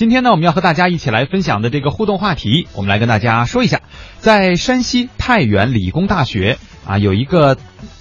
今天呢，我们要和大家一起来分享的这个互动话题，我们来跟大家说一下，在山西太原理工大学啊，有一个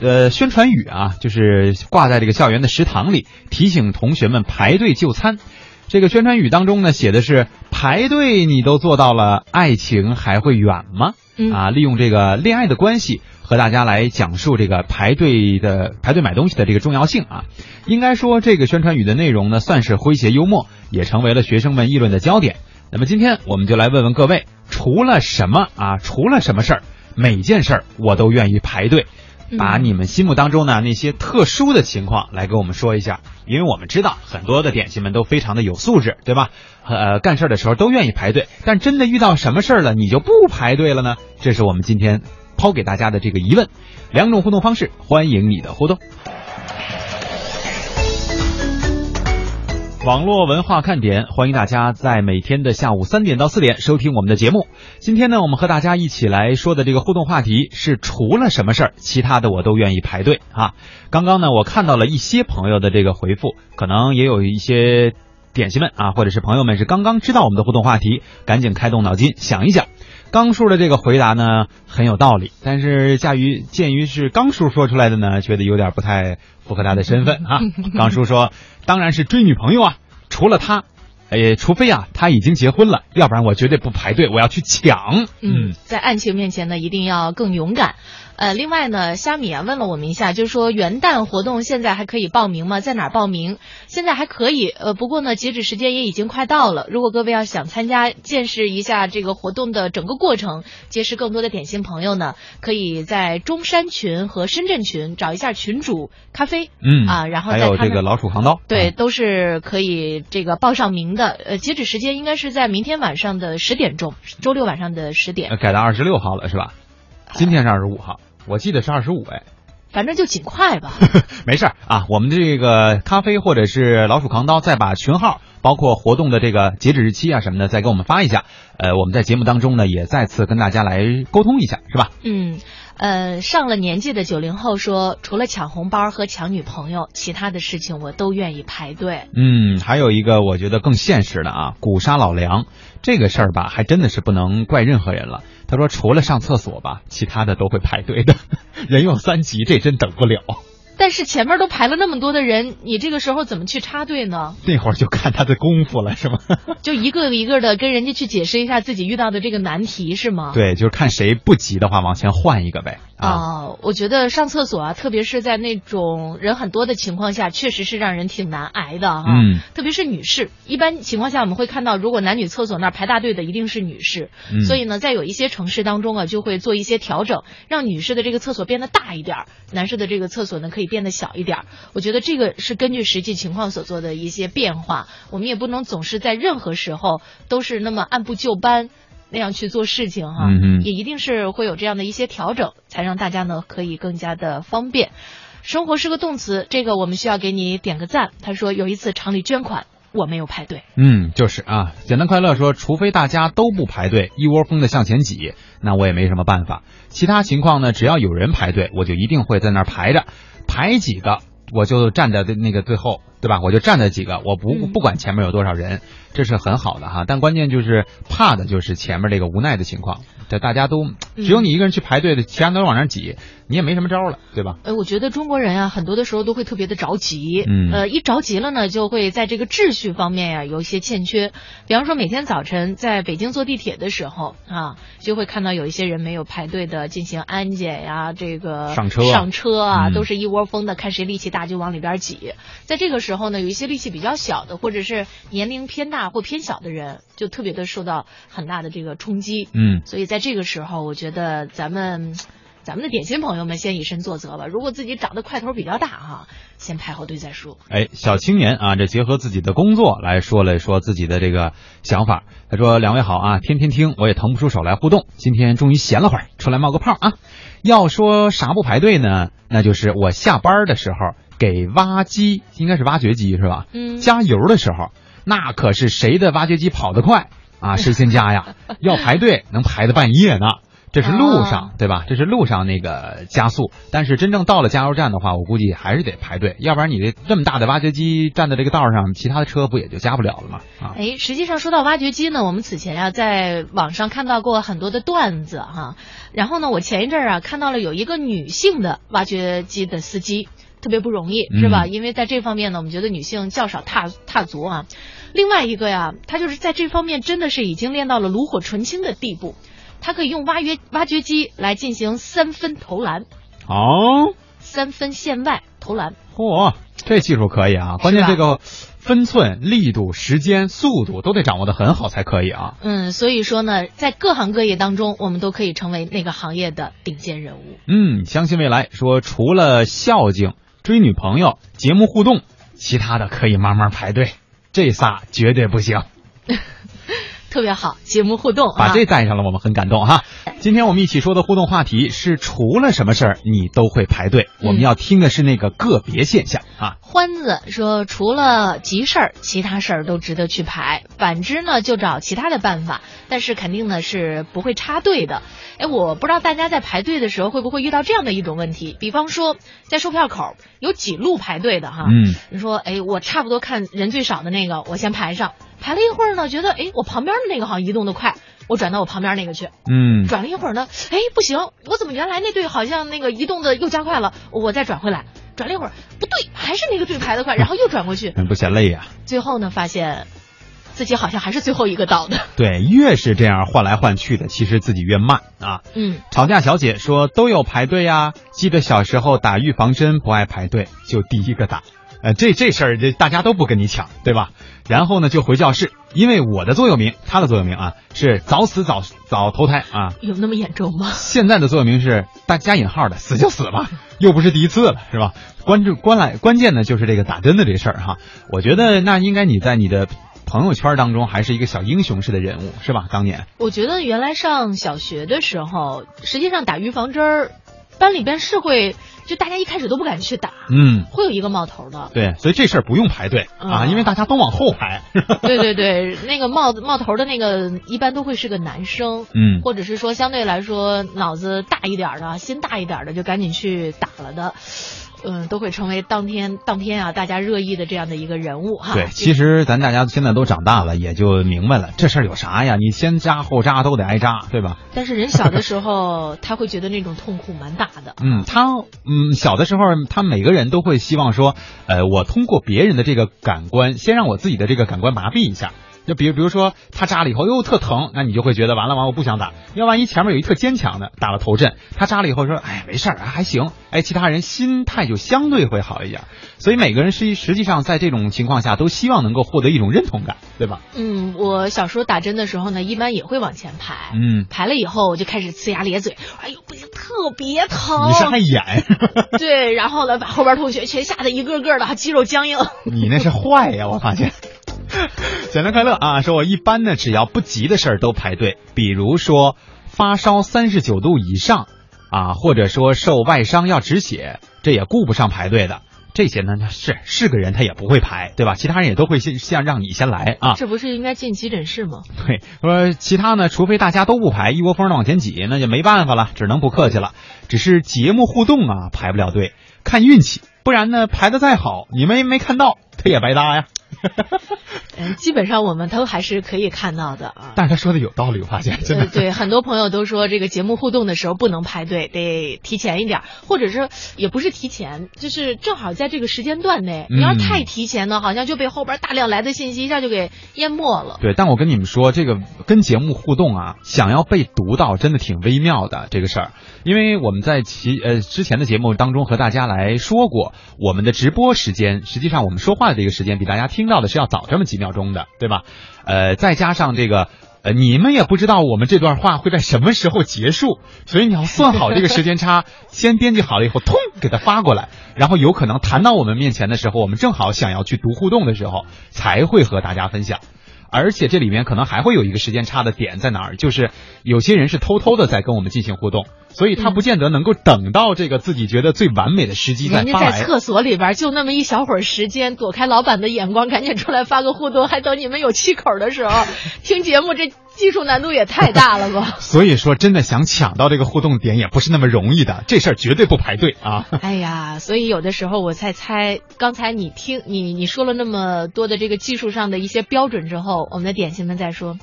呃宣传语啊，就是挂在这个校园的食堂里，提醒同学们排队就餐。这个宣传语当中呢，写的是排队你都做到了，爱情还会远吗？嗯啊，利用这个恋爱的关系和大家来讲述这个排队的排队买东西的这个重要性啊。应该说，这个宣传语的内容呢，算是诙谐幽默，也成为了学生们议论的焦点。那么今天我们就来问问各位，除了什么啊？除了什么事儿？每件事儿我都愿意排队。把你们心目当中呢那些特殊的情况来跟我们说一下，因为我们知道很多的点心们都非常的有素质，对吧？呃，干事儿的时候都愿意排队，但真的遇到什么事儿了，你就不排队了呢？这是我们今天抛给大家的这个疑问。两种互动方式，欢迎你的互动。网络文化看点，欢迎大家在每天的下午三点到四点收听我们的节目。今天呢，我们和大家一起来说的这个互动话题是除了什么事儿，其他的我都愿意排队啊。刚刚呢，我看到了一些朋友的这个回复，可能也有一些点心们啊，或者是朋友们是刚刚知道我们的互动话题，赶紧开动脑筋想一想。刚叔的这个回答呢很有道理，但是鉴于鉴于是刚叔说出来的呢，觉得有点不太符合他的身份啊。刚叔说，当然是追女朋友啊，除了他，哎，除非啊他已经结婚了，要不然我绝对不排队，我要去抢。嗯，在爱情面前呢，一定要更勇敢。呃，另外呢，虾米啊问了我们一下，就是说元旦活动现在还可以报名吗？在哪儿报名？现在还可以，呃，不过呢，截止时间也已经快到了。如果各位要想参加，见识一下这个活动的整个过程，结识更多的点心朋友呢，可以在中山群和深圳群找一下群主咖啡。嗯啊然后还有这个老鼠扛刀，对，啊都是可以这个报上名的。呃，截止时间应该是在明天晚上的十点钟，周六晚上的十点呃，改到二十六号了是吧？今天是二十五号，我记得是二十五哎。反正就尽快吧。没事儿啊，我们这个咖啡或者是老鼠扛刀，再把群号，包括活动的这个截止日期啊什么的，再给我们发一下。呃，我们在节目当中呢，也再次跟大家来沟通一下，是吧？嗯，呃，上了年纪的九零后说，除了抢红包和抢女朋友，其他的事情我都愿意排队。嗯，还有一个我觉得更现实的啊，古杀老梁这个事儿吧，还真的是不能怪任何人了。他说，除了上厕所吧，其他的都会排队的。人有三急，这真等不了。但是前面都排了那么多的人，你这个时候怎么去插队呢？那会儿就看他的功夫了，是吗？就一个一个的跟人家去解释一下自己遇到的这个难题，是吗？对，就是看谁不急的话，往前换一个呗。啊，哦，我觉得上厕所啊，特别是在那种人很多的情况下，确实是让人挺难挨的哈。嗯，特别是女士，一般情况下我们会看到，如果男女厕所那儿排大队的一定是女士，嗯所以呢，在有一些城市当中啊，就会做一些调整，让女士的这个厕所变得大一点儿，男士的这个厕所呢可以变得小一点儿。我觉得这个是根据实际情况所做的一些变化，我们也不能总是在任何时候都是那么按部就班。那样去做事情哈，嗯也一定是会有这样的一些调整，才让大家呢可以更加的方便。生活是个动词，这个我们需要给你点个赞。他说有一次厂里捐款，我没有排队。嗯，就是啊，简单快乐说，除非大家都不排队，一窝蜂的向前挤，那我也没什么办法。其他情况呢，只要有人排队，我就一定会在那儿排着，排几个我就站在那个最后，对吧？我就站在几个，我不嗯不管前面有多少人，这是很好的哈。但关键就是怕的就是前面这个无奈的情况，这大家都只有你一个人去排队的，其他人都往那儿挤，你也没什么招了，对吧？呃，我觉得中国人啊，很多的时候都会特别的着急，嗯呃，一着急了呢，就会在这个秩序方面呀、有一些欠缺。比方说，每天早晨在北京坐地铁的时候啊，就会看到有一些人没有排队的进行安检呀，这个上车上车啊，嗯都是一窝蜂的，看谁力气大就往里边挤。在这个时候呢，有一些力气比较小的，或者是年龄偏大或偏小的人，就特别的受到很大的这个冲击。嗯，所以在这个时候，我觉得咱们咱们的点心朋友们先以身作则吧。如果自己长得块头比较大哈，先排好队再说。哎，小青年啊，这结合自己的工作来说了说自己的这个想法。他说：“两位好啊，天天听，我也腾不出手来互动。今天终于闲了会儿，出来冒个泡啊。要说啥不排队呢？那就是我下班的时候给挖机，应该是挖掘机是吧？嗯加油的时候，那可是谁的挖掘机跑得快啊，谁先加呀？要排队能排到半夜呢。这是路上，对吧？这是路上那个加速，但是真正到了加油站的话，我估计还是得排队，要不然你这这么大的挖掘机站在这个道上，其他的车不也就加不了了吗？啊，哎，实际上说到挖掘机呢，我们此前呀在网上看到过很多的段子哈，然后呢，我前一阵儿啊看到了有一个女性的挖掘机的司机。特别不容易，是吧？因为在这方面呢，我们觉得女性较少踏踏足啊。另外一个呀，她就是在这方面真的是已经练到了炉火纯青的地步，她可以用挖掘挖掘机来进行三分投篮。哦，三分线外投篮。嚯，这技术可以啊！关键这个分寸、力度、时间、速度都得掌握的很好才可以啊。嗯，所以说呢，在各行各业当中，我们都可以成为那个行业的顶尖人物。嗯，相信未来说除了孝敬。追女朋友、节目互动，其他的可以慢慢排队，这仨绝对不行。特别好，节目互动，把这带上了，我们很感动哈。今天我们一起说的互动话题是：除了什么事儿你都会排队？我们要听的是那个个别现象啊。欢子说，除了急事儿，其他事儿都值得去排；反之呢，就找其他的办法。但是肯定呢是不会插队的。哎，我不知道大家在排队的时候会不会遇到这样的一种问题，比方说在售票口有几路排队的哈。嗯。你说，哎，我差不多看人最少的那个，我先排上。排了一会儿呢，觉得哎，我旁边的那个好像移动的快，我转到我旁边那个去。嗯，转了一会儿呢，哎，不行，我怎么原来那队好像那个移动的又加快了，我再转回来。转了一会儿，不对，还是那个队排的快，然后又转过去。不嫌累呀？最后呢，发现自己好像还是最后一个到的。对，越是这样换来换去的，其实自己越慢啊。嗯。吵架小姐说都有排队呀，记得小时候打预防针不爱排队，就第一个打。呃，这这事儿这大家都不跟你抢，对吧？然后呢，就回教室，因为我的座右铭，他的座右铭啊是早死早早投胎啊。有那么严重吗？现在的座右铭是大加引号的，死就死吧，又不是第一次了，是吧？关注关来关键呢就是这个打针的这事儿哈。我觉得那应该你在你的朋友圈当中还是一个小英雄式的人物，是吧？当年我觉得原来上小学的时候，实际上打预防针儿，班里边是会。就大家一开始都不敢去打，嗯，会有一个冒头的，对，所以这事儿不用排队啊，因为大家都往后排。对对对，那个冒冒头的那个一般都会是个男生，嗯，或者是说相对来说脑子大一点的、心大一点的，就赶紧去打了的。嗯，都会成为当天当天啊大家热议的这样的一个人物哈。对，其实咱大家现在都长大了，也就明白了这事儿有啥呀？你先扎后扎都得挨扎，对吧？但是人小的时候，他会觉得那种痛苦蛮大的。嗯，他嗯小的时候，他每个人都会希望说，呃，我通过别人的这个感官，先让我自己的这个感官麻痹一下。就比如，比如说他扎了以后又特疼，那你就会觉得完了完，我不想打。要万一前面有一特坚强的打了头阵，他扎了以后说，哎，没事儿，还行。哎，其他人心态就相对会好一点。所以每个人实实际上在这种情况下都希望能够获得一种认同感，对吧？嗯，我小时候打针的时候呢，一般也会往前排。嗯，排了以后我就开始呲牙咧嘴，哎呦不行，特别疼。你是爱演？对，然后呢，把后边同学全吓得一个个的肌肉僵硬。你那是坏呀，我发现。简单快乐啊！说我一般呢，只要不急的事儿都排队，比如说发烧三十九度以上啊，或者说受外伤要止血，这也顾不上排队的。这些呢，是是个人他也不会排，对吧？其他人也都会先先让你先来啊。这不是应该进急诊室吗？对，说其他呢，除非大家都不排，一窝蜂的往前挤，那就没办法了，只能不客气了。只是节目互动啊，排不了队，看运气。不然呢，排的再好，你们没看到，他也白搭呀。嗯，基本上我们都还是可以看到的啊。但是他说的有道理，我发现真的。对，很多朋友都说这个节目互动的时候不能排队，得提前一点，或者是也不是提前，就是正好在这个时间段内。你要太提前呢，好像就被后边大量来的信息一下就给淹没了。对，但我跟你们说，这个跟节目互动啊，想要被读到，真的挺微妙的这个事儿。因为我们在其呃之前的节目当中和大家来说过，我们的直播时间，实际上我们说话的这个时间比大家听到的是要早这么几秒钟的，对吧？呃，再加上这个，呃，你们也不知道我们这段话会在什么时候结束，所以你要算好这个时间差，先编辑好了以后，通给他发过来，然后有可能谈到我们面前的时候，我们正好想要去读互动的时候，才会和大家分享。而且这里面可能还会有一个时间差的点在哪儿，就是有些人是偷偷的在跟我们进行互动，所以他不见得能够等到这个自己觉得最完美的时机再发来。在厕所里边就那么一小会儿时间，躲开老板的眼光，赶紧出来发个互动，还等你们有气口的时候听节目这。技术难度也太大了吧？所以说，真的想抢到这个互动点也不是那么容易的，这事儿绝对不排队啊。哎呀，所以有的时候我在猜，刚才你听你你说了那么多的这个技术上的一些标准之后，我们的点心们在说。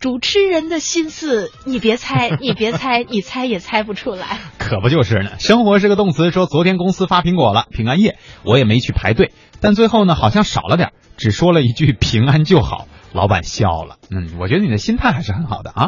主持人的心思，你别猜，你别猜，你猜也猜不出来。可不就是呢？生活是个动词，说昨天公司发苹果了，平安夜，我也没去排队，但最后呢，好像少了点，只说了一句平安就好，老板笑了。嗯，我觉得你的心态还是很好的啊。